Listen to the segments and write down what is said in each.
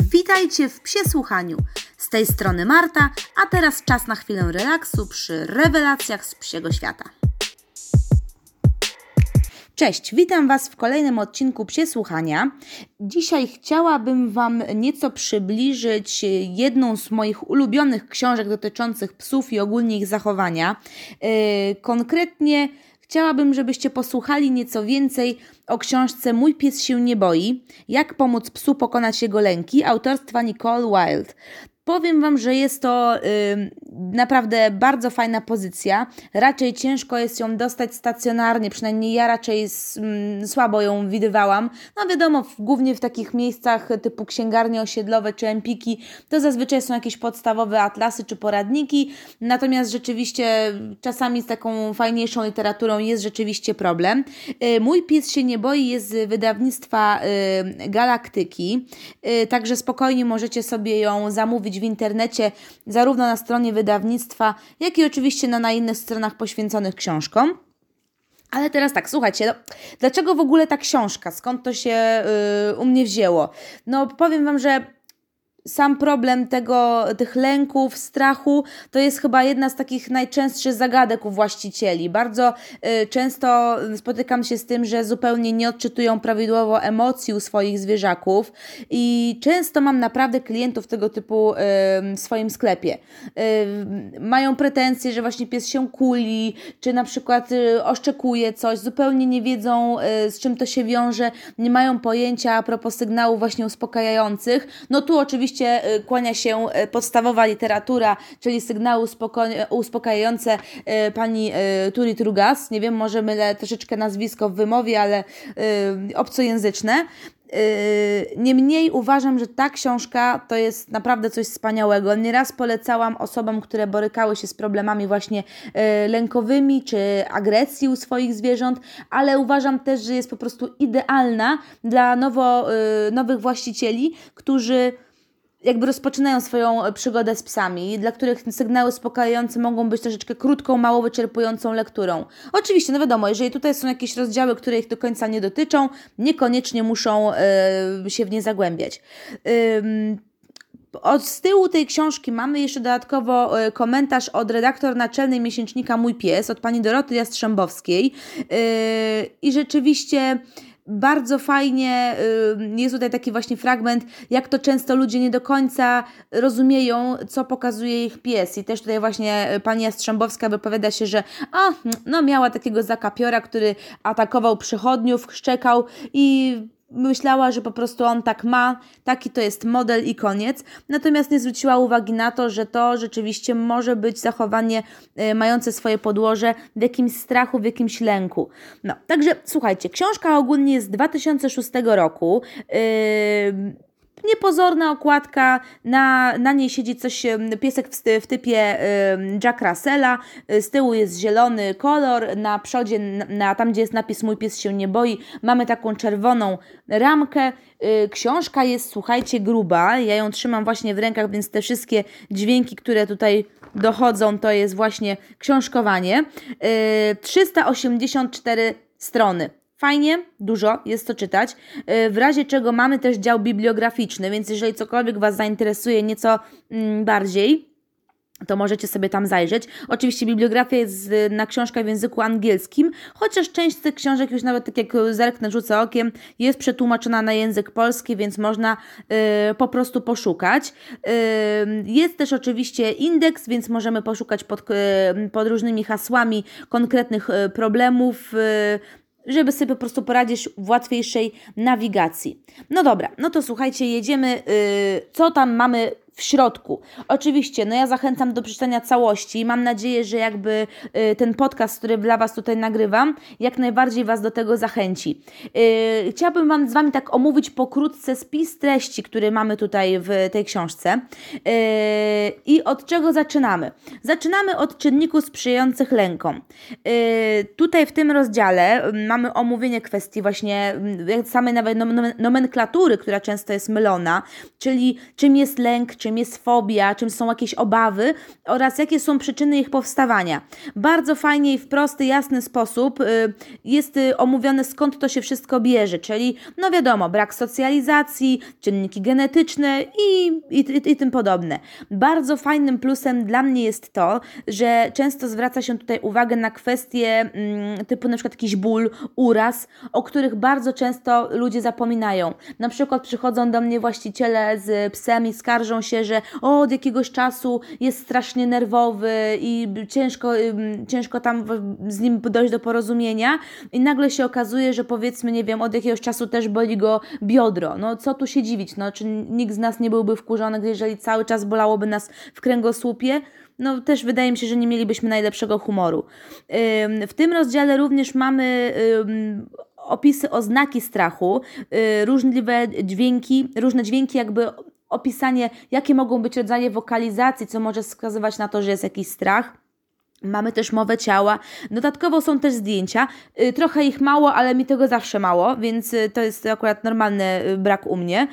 Witajcie w Psiesłuchaniu. Z tej strony Marta, a teraz czas na chwilę relaksu przy rewelacjach z psiego świata. Cześć, witam Was w kolejnym odcinku Psiesłuchania. Dzisiaj chciałabym Wam nieco przybliżyć jedną z moich ulubionych książek dotyczących psów i ogólnie ich zachowania. Yy, konkretnie Chciałabym, żebyście posłuchali nieco więcej o książce Mój pies się nie boi. Jak pomóc psu pokonać jego lęki autorstwa Nicole Wilde. Powiem Wam, że jest to y, naprawdę bardzo fajna pozycja. Raczej ciężko jest ją dostać stacjonarnie, przynajmniej ja raczej s, mm, słabo ją widywałam. No wiadomo, w, głównie w takich miejscach typu księgarnie osiedlowe czy empiki, to zazwyczaj są jakieś podstawowe atlasy czy poradniki, natomiast rzeczywiście czasami z taką fajniejszą literaturą jest rzeczywiście problem. Y, Mój pies się nie boi jest z wydawnictwa y, Galaktyki, także spokojnie możecie sobie ją zamówić w internecie, zarówno na stronie wydawnictwa, jak i oczywiście na, na innych stronach poświęconych książkom. Ale teraz tak, słuchajcie, no, dlaczego w ogóle ta książka? Skąd to się yy, u mnie wzięło? No, powiem Wam, że sam problem tego, tych lęków, strachu, to jest chyba jedna z takich najczęstszych zagadek u właścicieli. Bardzo y, często spotykam się z tym, że zupełnie nie odczytują prawidłowo emocji u swoich zwierzaków i często mam naprawdę klientów tego typu y, w swoim sklepie. Y, mają pretensje, że właśnie pies się kuli, czy na przykład y, oszczekuje coś, zupełnie nie wiedzą y, z czym to się wiąże, nie mają pojęcia a propos sygnałów właśnie uspokajających. No tu oczywiście oczywiście y, kłania się y, podstawowa literatura, czyli sygnały uspokajające y, pani Turi Trugas. Nie wiem, może mylę troszeczkę nazwisko w wymowie, ale obcojęzyczne. Niemniej uważam, że ta książka to jest naprawdę coś wspaniałego. Nieraz polecałam osobom, które borykały się z problemami właśnie lękowymi czy agresji u swoich zwierząt, ale uważam też, że jest po prostu idealna dla nowo, nowych właścicieli, którzy jakby rozpoczynają swoją przygodę z psami, dla których sygnały uspokajające mogą być troszeczkę krótką, mało wyczerpującą lekturą. Oczywiście, no wiadomo, jeżeli tutaj są jakieś rozdziały, które ich do końca nie dotyczą, niekoniecznie muszą y, się w nie zagłębiać. Od z tyłu tej książki mamy jeszcze dodatkowo e, komentarz od redaktor naczelnej miesięcznika Mój Pies, od pani Doroty Jastrzębowskiej. Yy, I rzeczywiście bardzo fajnie y, jest tutaj taki właśnie fragment, jak to często ludzie nie do końca rozumieją, co pokazuje ich pies. I też tutaj właśnie pani Jastrzębowska wypowiada się, że a, no miała takiego zakapiora, który atakował przychodniów, szczekał i myślała, że po prostu on tak ma, taki to jest model i koniec. Natomiast nie zwróciła uwagi na to, że to rzeczywiście może być zachowanie y, mające swoje podłoże w jakimś strachu, w jakimś lęku. No, także słuchajcie, książka ogólnie jest z 2006 roku. Yy, niepozorna okładka, na, na niej siedzi coś, piesek w, w typie y, Jack Russella, z tyłu jest zielony kolor, na przodzie, na, tam gdzie jest napis Mój pies się nie boi, mamy taką czerwoną ramkę, y, książka jest, słuchajcie, gruba, ja ją trzymam właśnie w rękach, więc te wszystkie dźwięki, które tutaj dochodzą, to jest właśnie książkowanie. Y, 384 strony. Fajnie, dużo, jest to czytać. Y, w razie czego mamy też dział bibliograficzny, więc jeżeli cokolwiek Was zainteresuje nieco mm, bardziej, to możecie sobie tam zajrzeć. Oczywiście bibliografia jest na książkach w języku angielskim, chociaż część z tych książek już nawet tak jak zerknę, rzucę okiem, jest przetłumaczona na język polski, więc można y, po prostu poszukać. Y, jest też oczywiście indeks, więc możemy poszukać pod, pod różnymi hasłami konkretnych problemów, żeby sobie po prostu poradzić w łatwiejszej nawigacji. No dobra, no to słuchajcie, jedziemy. Yy, co tam mamy w środku. Oczywiście, no ja zachęcam do przeczytania całości. Mam nadzieję, że jakby y, ten podcast, który dla Was tutaj nagrywam, jak najbardziej Was do tego zachęci. Y, chciałabym Wam z Wami tak omówić pokrótce spis treści, który mamy tutaj w tej książce. Y, I od czego zaczynamy? Zaczynamy od czynników sprzyjających lękom. Tutaj w tym rozdziale mamy omówienie kwestii właśnie samej nawet nomenklatury, która często jest mylona, czyli czym jest lęk, czym jest fobia, czym są jakieś obawy oraz jakie są przyczyny ich powstawania. Bardzo fajnie i w prosty, jasny sposób y, jest y, omówione skąd to się wszystko bierze, czyli no wiadomo, brak socjalizacji, czynniki genetyczne i, i, i, i tym podobne. Bardzo fajnym plusem dla mnie jest to, że często zwraca się tutaj uwagę na kwestie mm, typu na przykład jakiś ból, uraz, o których bardzo często ludzie zapominają. Na przykład przychodzą do mnie właściciele z psem i skarżą się, że o, od jakiegoś czasu jest strasznie nerwowy i ciężko, ciężko tam z nim dojść do porozumienia i nagle się okazuje, że powiedzmy, nie wiem, od jakiegoś czasu też boli go biodro. No co tu się dziwić? No, czy nikt z nas nie byłby wkurzony, jeżeli cały czas bolałoby nas w kręgosłupie? no też wydaje mi się, że nie mielibyśmy najlepszego humoru. W tym rozdziale również mamy opisy oznaki strachu, y, różne dźwięki, różne dźwięki jakby opisanie, jakie mogą być rodzaje wokalizacji, co może wskazywać na to, że jest jakiś strach. Mamy też mowę ciała. Dodatkowo są też zdjęcia. Y, trochę ich mało, ale mi tego zawsze mało, więc y, to jest akurat normalny brak u mnie.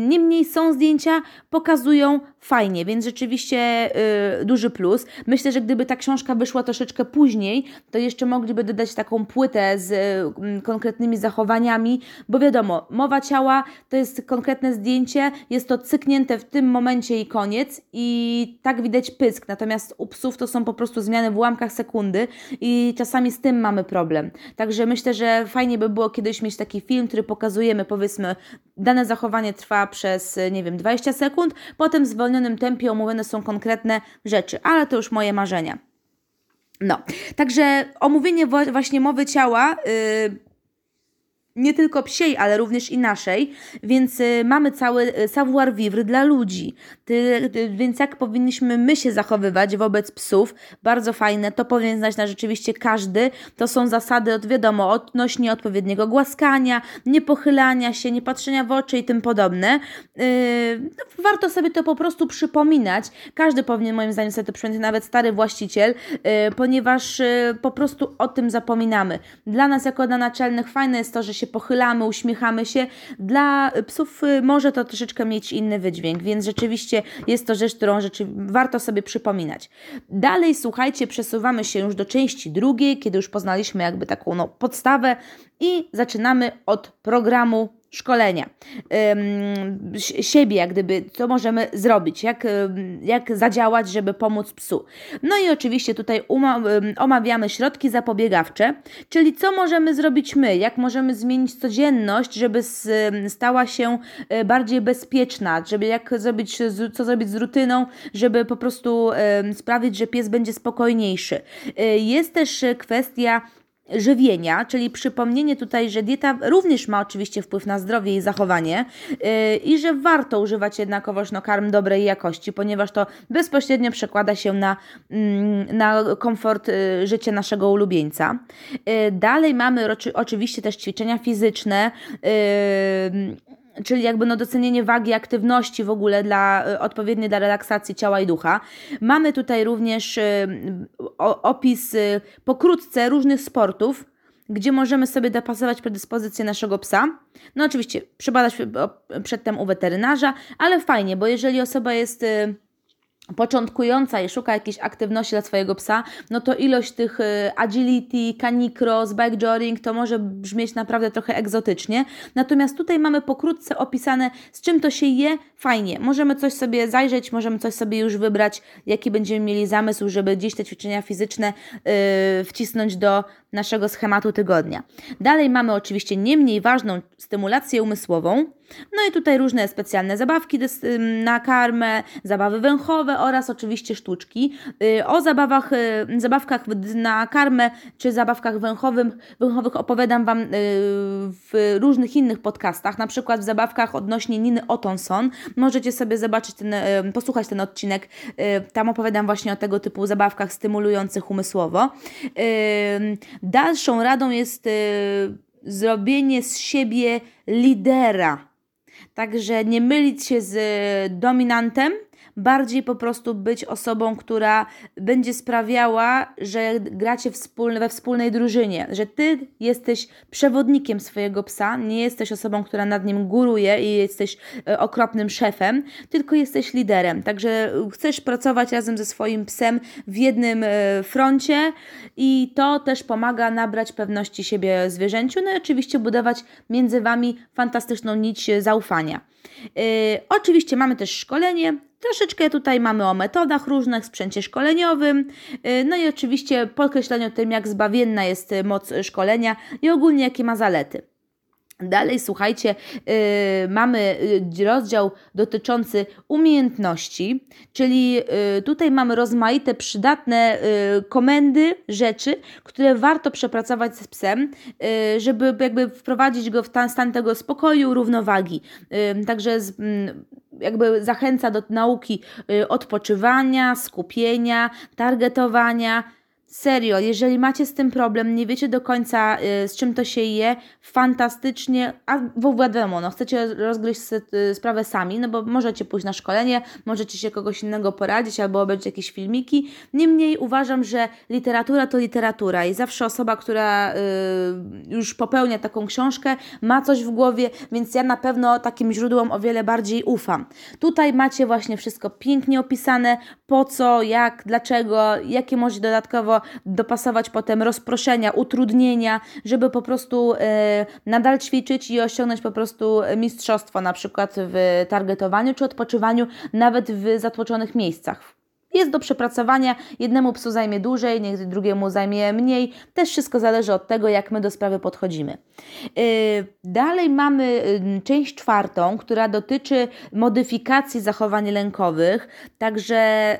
Niemniej są zdjęcia, pokazują fajnie, więc rzeczywiście duży plus. Myślę, że gdyby ta książka wyszła troszeczkę później, to jeszcze mogliby dodać taką płytę z konkretnymi zachowaniami, bo wiadomo, mowa ciała to jest konkretne zdjęcie, jest to cyknięte w tym momencie i koniec i tak widać pysk, natomiast u psów to są po prostu zmiany w ułamkach sekundy i czasami z tym mamy problem. Także myślę, że fajnie by było kiedyś mieć taki film, który pokazujemy, powiedzmy, dane zachowanie trwa przez, nie wiem, 20 sekund, potem zwolnimy zwolnionym tempie omówione są konkretne rzeczy, ale to już moje marzenia. No, także omówienie właśnie mowy ciała. Yy, nie tylko psiej, ale również i naszej, więc y, mamy cały y, savoir vivre dla ludzi. Ty, ty, więc jak powinniśmy my się zachowywać wobec psów, bardzo fajne, to powinien znać na rzeczywiście każdy. To są zasady, od wiadomo, odnośnie odpowiedniego głaskania, niepochylania się, nie patrzenia w oczy i tym podobne. Yy, warto sobie to po prostu przypominać. Każdy powinien moim zdaniem sobie to przypominać, nawet stary właściciel, yy, ponieważ yy, po prostu o tym zapominamy. Dla nas jako dla naczelnych fajne jest to, że się pochylamy, uśmiechamy się. Dla psów y, może to troszeczkę mieć inny wydźwięk, więc rzeczywiście jest to rzecz, którą rzeczy warto sobie przypominać. Dalej, słuchajcie, przesuwamy się już do części drugiej, kiedy już poznaliśmy jakby taką no, podstawę i zaczynamy od programu szkolenia, siebie, jak gdyby, co możemy zrobić, jak, jak zadziałać, żeby pomóc psu. No i oczywiście tutaj omawiamy środki zapobiegawcze, czyli co możemy zrobić my, jak możemy zmienić codzienność, żeby stała się e, bardziej bezpieczna, żeby jak zrobić, co zrobić z rutyną, żeby po prostu sprawić, że pies będzie spokojniejszy. E, jest też kwestia żywienia, czyli przypomnienie tutaj, że dieta również ma oczywiście wpływ na zdrowie i zachowanie yy, i że warto używać jednakowoż no, karm dobrej jakości, ponieważ to bezpośrednio przekłada się na, yy, na komfort yy, życia naszego ulubieńca. Y, dalej mamy oczywiście też ćwiczenia fizyczne, y, czyli jakby no docenienie wagi aktywności w ogóle dla, y, odpowiednie dla relaksacji ciała i ducha. Mamy tutaj również y, opis y, pokrótce różnych sportów, gdzie możemy sobie dopasować predyspozycję naszego psa. No oczywiście przebadać przedtem u weterynarza, ale fajnie, bo jeżeli osoba jest początkująca i szuka jakiejś aktywności dla swojego psa, no to ilość tych y, agility, canicross, bike jogging to może brzmieć naprawdę trochę egzotycznie. Natomiast tutaj mamy pokrótce opisane, z czym to się je, fajnie. Możemy coś sobie zajrzeć, możemy coś sobie już wybrać, jaki będziemy mieli zamysł, żeby gdzieś te ćwiczenia fizyczne yy, wcisnąć do naszego schematu tygodnia. Dalej mamy oczywiście nie mniej ważną stymulację umysłową, no i tutaj różne specjalne zabawki na karmę, zabawy węchowe oraz oczywiście sztuczki. Y, o zabawach, y, zabawkach na karmę czy zabawkach węchowych opowiadam Wam y, w różnych innych podcastach, na przykład w zabawkach odnośnie Niny Otonson. Możecie sobie zobaczyć ten, posłuchać ten odcinek. Tam opowiadam właśnie o tego typu zabawkach stymulujących umysłowo. Dalszą radą jest zrobienie z siebie lidera. Także nie mylić się z dominantem, bardziej po prostu być osobą, która będzie sprawiała, że gracie wspólne, we wspólnej drużynie, że ty jesteś przewodnikiem swojego psa, nie jesteś osobą, która nad nim góruje i jesteś e, okropnym szefem, tylko jesteś liderem. Także chcesz pracować razem ze swoim psem w jednym e, froncie i to też pomaga nabrać pewności siebie zwierzęciu, no i oczywiście budować między Wami fantastyczną nić zaufania. Yy, oczywiście mamy też szkolenie, Troszeczkę tutaj mamy o metodach różnych, sprzęcie szkoleniowym, yy, no i oczywiście podkreślenie o tym, jak zbawienna jest moc szkolenia i ogólnie jakie ma zalety. Dalej, słuchajcie, yy, mamy y, rozdział dotyczący umiejętności, czyli yy, tutaj mamy rozmaite, przydatne yy, komendy, rzeczy, które warto przepracować z psem, y, żeby jakby wprowadzić go w stan tego spokoju, równowagi. Y, także z, mm, jakby zachęca do nauki odpoczywania, skupienia, targetowania Serio, jeżeli macie z tym problem, nie wiecie do końca y, z czym to się je, fantastycznie, a w ogóle wiadomo, no, chcecie rozgryźć y, sprawę sami, no bo możecie pójść na szkolenie, możecie się kogoś innego poradzić albo obejrzeć jakieś filmiki. Niemniej uważam, że literatura to literatura i zawsze osoba, która y, już popełnia taką książkę, ma coś w głowie, więc ja na pewno takim źródłom o wiele bardziej ufam. Tutaj macie właśnie wszystko pięknie opisane, po co, jak, dlaczego, jakie może dodatkowo dopasować potem rozproszenia, utrudnienia, żeby po prostu e, nadal ćwiczyć i osiągnąć po prostu mistrzostwo, na przykład w targetowaniu czy odpoczywaniu, nawet w zatłoczonych miejscach. Jest do przepracowania, jednemu psu zajmie dłużej, niech drugiemu zajmie mniej. Też wszystko zależy od tego, jak my do sprawy podchodzimy. Yy, dalej mamy yy, część czwartą, która dotyczy modyfikacji zachowań lękowych. Także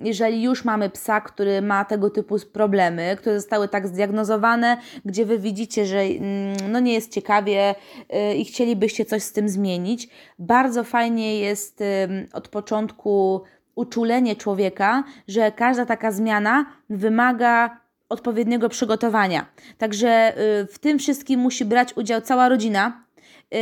yy, jeżeli już mamy psa, który ma tego typu problemy, które zostały tak zdiagnozowane, gdzie wy widzicie, że no nie jest ciekawie i chcielibyście coś z tym zmienić, bardzo fajnie jest od początku uczulenie człowieka, że każda taka zmiana wymaga odpowiedniego przygotowania. Także y, w tym wszystkim musi brać udział cała rodzina. Y,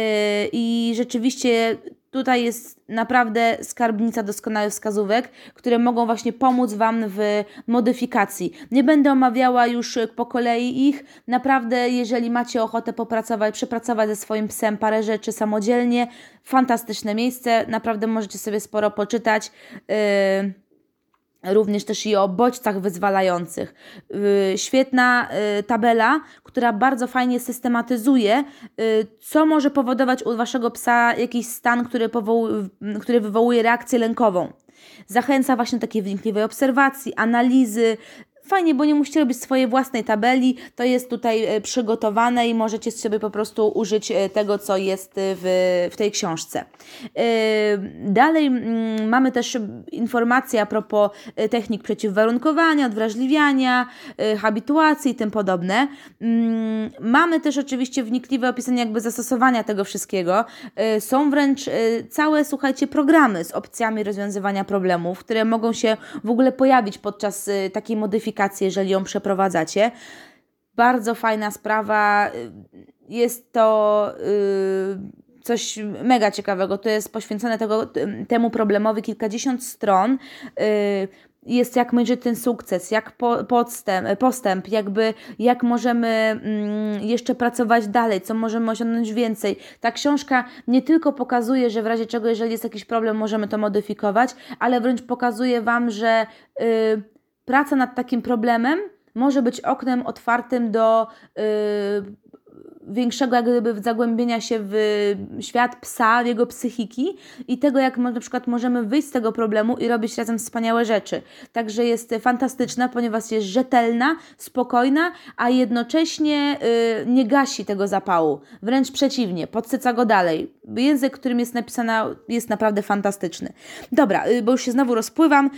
I rzeczywiście Tutaj jest naprawdę skarbnica doskonałych wskazówek, które mogą właśnie pomóc Wam w modyfikacji. Nie będę omawiała już po kolei ich. Naprawdę, jeżeli macie ochotę popracować, przepracować ze swoim psem parę rzeczy samodzielnie, fantastyczne miejsce. Naprawdę możecie sobie sporo poczytać. Yy również też i o bodźcach wyzwalających. Y, świetna y, tabela, która bardzo fajnie systematyzuje, y, co może powodować u Waszego psa jakiś stan, który, powoł- który wywołuje reakcję lękową. Zachęca właśnie do takiej wnikliwej obserwacji, analizy, Fajnie, bo nie musicie robić swojej własnej tabeli, to jest tutaj e, przygotowane i możecie sobie po prostu użyć e, tego, co jest e, w, w tej książce. Dalej mm, mamy też informacje a propos technik przeciwwarunkowania, odwrażliwiania, habituacji i tym podobne. Mm, mamy też oczywiście wnikliwe opisanie jakby zastosowania tego wszystkiego. Są wręcz całe, słuchajcie, programy z opcjami rozwiązywania problemów, które mogą się w ogóle pojawić podczas takiej modyfikacji jeżeli ją przeprowadzacie. Bardzo fajna sprawa. Jest to yy, coś mega ciekawego. To jest poświęcone tego, temu problemowi kilkadziesiąt stron. Yy, jest jak mierzy ten sukces, jak po, podstęp, postęp, jakby jak możemy mm, jeszcze pracować dalej, co możemy osiągnąć więcej. Ta książka nie tylko pokazuje, że w razie czego, jeżeli jest jakiś problem, możemy to modyfikować, ale wręcz pokazuje Wam, że yy, praca nad takim problemem może być oknem otwartym do yy, większego jak gdyby zagłębienia się w świat psa, w jego psychiki i tego, jak na przykład możemy wyjść z tego problemu i robić razem wspaniałe rzeczy. Także jest fantastyczna, ponieważ jest rzetelna, spokojna, a jednocześnie yy, nie gasi tego zapału. Wręcz przeciwnie, podsyca go dalej. Język, którym jest napisana, jest naprawdę fantastyczny. Dobra, yy, bo już się znowu rozpływam.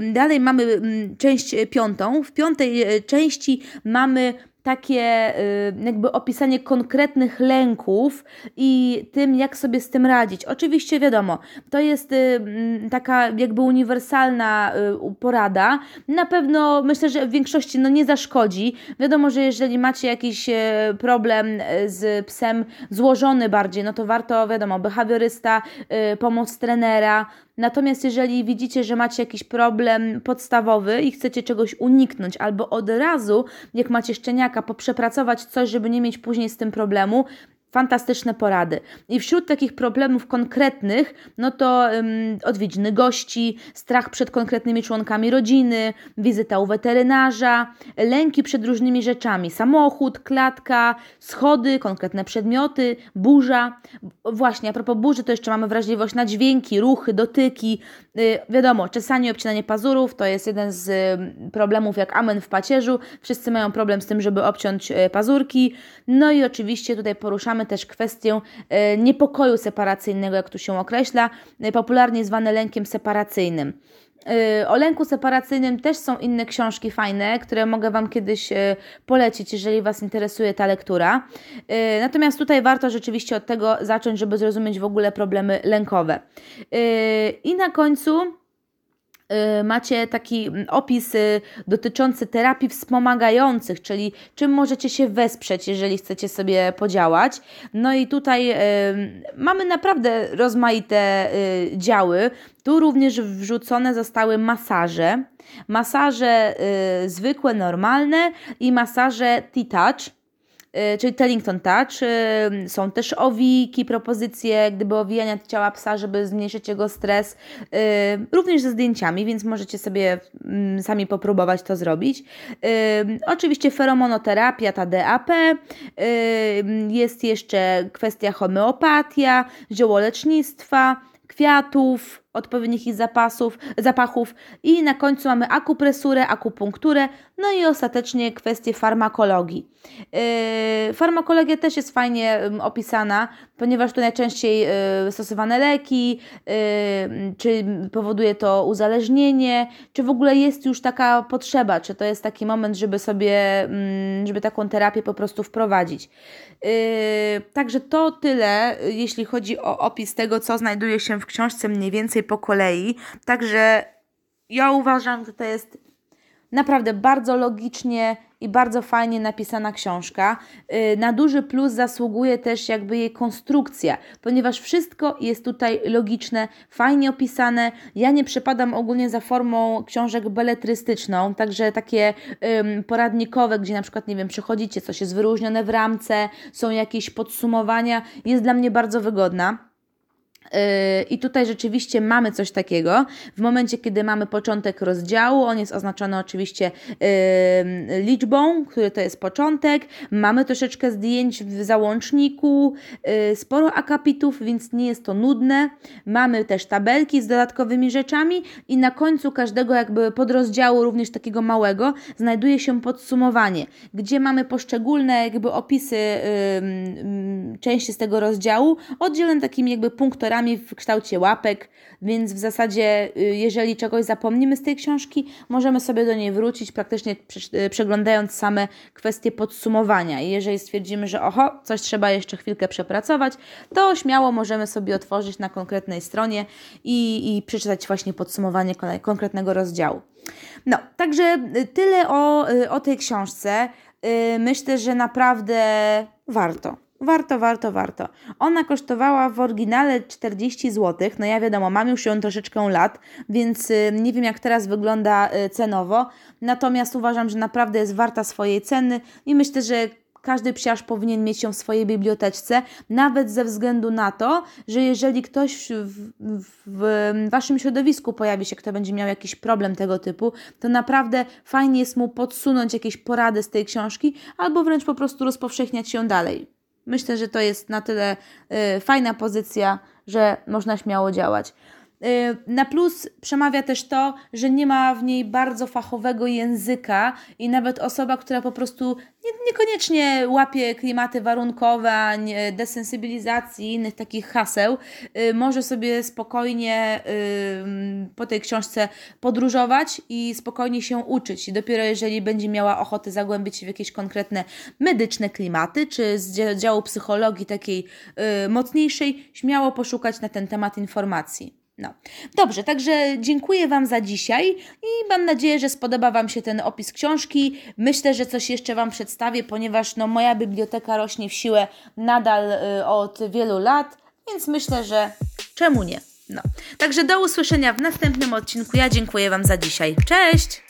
Yy, dalej mamy mm, część piątą. W piątej y, części mamy takie y, jakby opisanie konkretnych lęków i tym, jak sobie z tym radzić. Oczywiście wiadomo, to jest y, taka jakby uniwersalna y, porada. Na pewno myślę, że w większości no nie zaszkodzi. Wiadomo, że jeżeli macie jakiś problem z psem złożony bardziej, no to warto, wiadomo, behawiorysta, pomoc trenera, Natomiast jeżeli widzicie, że macie jakiś problem podstawowy i chcecie czegoś uniknąć, albo od razu, jak macie szczeniaka, poprzepracować coś, żeby nie mieć później z tym problemu, fantastyczne porady. I wśród takich problemów konkretnych, no to um, odwiedziny gości, strach przed konkretnymi członkami rodziny, wizyta u weterynarza, lęki przed różnymi rzeczami, samochód, klatka, schody, konkretne przedmioty, burza. Właśnie, a propos burzy, to jeszcze mamy wrażliwość na dźwięki, ruchy, dotyki. Yy, wiadomo, czesanie, obcinanie pazurów to jest jeden z problemów jak amen w pacierzu. Wszyscy mają problem z tym, żeby obciąć y, pazurki. No i oczywiście tutaj poruszamy mamy też kwestię e, niepokoju separacyjnego, jak tu się określa, e, popularnie zwane lękiem separacyjnym. E, o lęku separacyjnym też są inne książki fajne, które mogę Wam kiedyś polecić, jeżeli Was interesuje ta lektura. Natomiast tutaj warto rzeczywiście od tego zacząć, żeby zrozumieć w ogóle problemy lękowe. I na końcu macie taki opis y, dotyczący terapii wspomagających, czyli czym możecie się wesprzeć, jeżeli chcecie sobie podziałać. No i tutaj y, mamy naprawdę rozmaite działy. Tu również wrzucone zostały masaże. Masaże zwykłe, normalne i masaże T-Touch Y, czyli Tellington Touch. Y, są też owiki, propozycje gdyby owijania ciała psa, żeby zmniejszyć jego stres, y, również ze zdjęciami, więc możecie sobie mm, sami popróbować to zrobić. Oczywiście feromonoterapia, ta DAP, jest jeszcze kwestia homeopatia, ziołolecznictwa, kwiatów, odpowiednich ich zapasów, zapachów i na końcu mamy akupresurę, akupunkturę, no i ostatecznie kwestie farmakologii. Yy, farmakologia też jest fajnie yy, opisana, ponieważ tu najczęściej yy, stosowane leki, yy, czy powoduje to uzależnienie, czy w ogóle jest już taka potrzeba, czy to jest taki moment, żeby sobie, yy, żeby taką terapię po prostu wprowadzić. Yy, także to tyle, jeśli chodzi o opis tego, co znajduje się w książce mniej więcej po kolei. Także ja uważam, że to jest naprawdę bardzo logicznie i bardzo fajnie napisana książka. Y, na duży plus zasługuje też jakby jej konstrukcja, ponieważ wszystko jest tutaj logiczne, fajnie opisane. Ja nie przepadam ogólnie za formą książek beletrystyczną, także takie ym, poradnikowe, gdzie na przykład, nie wiem, przychodzicie, coś jest wyróżnione w ramce, są jakieś podsumowania, jest dla mnie bardzo wygodna. I tutaj rzeczywiście mamy coś takiego. W momencie, kiedy mamy początek rozdziału, on jest oznaczony oczywiście yy, liczbą, który to jest początek. Mamy troszeczkę zdjęć w załączniku, yy, sporo akapitów, więc nie jest to nudne. Mamy też tabelki z dodatkowymi rzeczami i na końcu każdego jakby podrozdziału, również takiego małego, znajduje się podsumowanie, gdzie mamy poszczególne jakby opisy yy, części z tego rozdziału, oddzielone takimi jakby w kształcie łapek, więc w zasadzie, y, jeżeli czegoś zapomnimy z tej książki, możemy sobie do niej wrócić, praktycznie y, przeglądając same kwestie podsumowania. I jeżeli stwierdzimy, że oho, coś trzeba jeszcze chwilkę przepracować, to śmiało możemy sobie otworzyć na konkretnej stronie i, i przeczytać właśnie podsumowanie konkretnego rozdziału. No, także y, tyle o, o tej książce. Myślę, że naprawdę warto. Warto, warto, warto. Ona kosztowała w oryginale 40 zł. No ja wiadomo, mam już ją troszeczkę lat, więc y, nie wiem jak teraz wygląda y, cenowo. Natomiast uważam, że naprawdę jest warta swojej ceny i myślę, że każdy psiarz powinien mieć ją w swojej biblioteczce, nawet ze względu na to, że jeżeli ktoś w, w, w, waszym środowisku pojawi się, kto będzie miał jakiś problem tego typu, to naprawdę fajnie jest mu podsunąć jakieś porady z tej książki, albo wręcz po prostu rozpowszechniać ją dalej. Myślę, że to jest na tyle y, fajna pozycja, że można śmiało działać. Y, na plus przemawia też to, że nie ma w niej bardzo fachowego języka i nawet osoba, która po prostu nie, niekoniecznie łapie klimaty warunkowe, nie, desensybilizacji innych takich haseł, y, może sobie spokojnie y, po tej książce podróżować i spokojnie się uczyć. I dopiero jeżeli będzie miała ochotę zagłębić się w jakieś konkretne medyczne klimaty, czy z działu psychologii takiej mocniejszej, śmiało poszukać na ten temat informacji. No. Dobrze, także dziękuję Wam za dzisiaj i mam nadzieję, że spodoba Wam się ten opis książki. Myślę, że coś jeszcze Wam przedstawię, ponieważ no, moja biblioteka rośnie w siłę nadal y, od wielu lat, więc myślę, że czemu nie? No, także do usłyszenia w następnym odcinku. Ja dziękuję Wam za dzisiaj. Cześć!